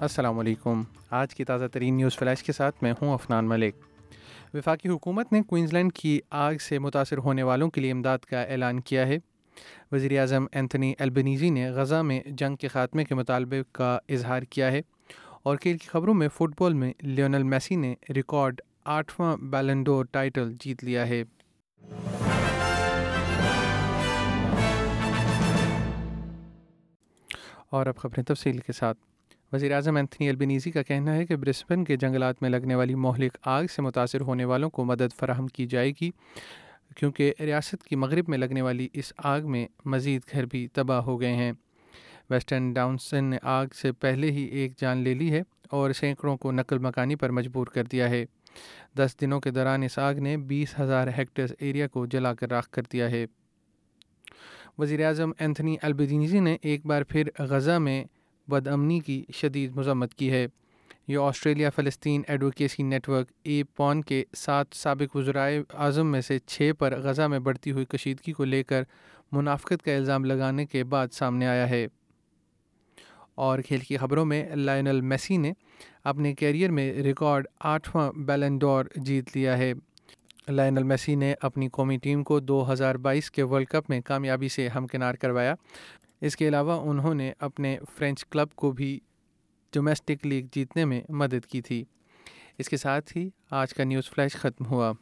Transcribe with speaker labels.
Speaker 1: السلام علیکم۔ آج کی تازہ ترین نیوز فلیش کے ساتھ میں ہوں افنان ملک۔ وفاقی حکومت نے کوئنزلینڈ کی آگ سے متاثر ہونے والوں کے لیے امداد کا اعلان کیا ہے۔ وزیر اعظم اینتھنی البنیزی نے غزہ میں جنگ کے خاتمے کے مطالبے کا اظہار کیا ہے اور کھیل کی خبروں میں فٹ بال میں لیونل میسی نے ریکارڈ آٹھواں بیلنڈور ٹائٹل جیت لیا ہے۔ اور اب خبریں تفصیل کے ساتھ۔ وزیر اعظم اینتھنی البنیزی کا کہنا ہے کہ برسبن کے جنگلات میں لگنے والی مہلک آگ سے متاثر ہونے والوں کو مدد فراہم کی جائے گی، کیونکہ ریاست کی مغرب میں لگنے والی اس آگ میں مزید گھر بھی تباہ ہو گئے ہیں۔ ویسٹرن ڈاؤنسن نے آگ سے پہلے ہی ایک جان لے لی ہے اور سینکڑوں کو نقل مکانی پر مجبور کر دیا ہے۔ دس دنوں کے دوران اس آگ نے بیس ہزار ہیکٹر ایریا کو جلا کر راکھ کر دیا ہے۔ وزیر اعظم اینتھنی البدینزی نے ایک بار پھر غزہ میں بد امنی کی شدید مذمت کی ہے۔ یہ آسٹریلیا فلسطین ایڈوکیسی نیٹ ورک اے پون کے سات سابق وزرائے اعظم میں سے چھ پر غزہ میں بڑھتی ہوئی کشیدگی کو لے کر منافقت کا الزام لگانے کے بعد سامنے آیا ہے۔ اور کھیل کی خبروں میں لائنل میسی نے اپنے کیریئر میں ریکارڈ آٹھواں بیلنڈور جیت لیا ہے۔ لائنل میسی نے اپنی قومی ٹیم کو دو ہزار بائیس کے ورلڈ کپ میں کامیابی سے ہمکنار کروایا۔ اس کے علاوہ انہوں نے اپنے فرینچ کلب کو بھی ڈومیسٹک لیگ جیتنے میں مدد کی تھی۔ اس کے ساتھ ہی آج کا نیوز فلیش ختم ہوا۔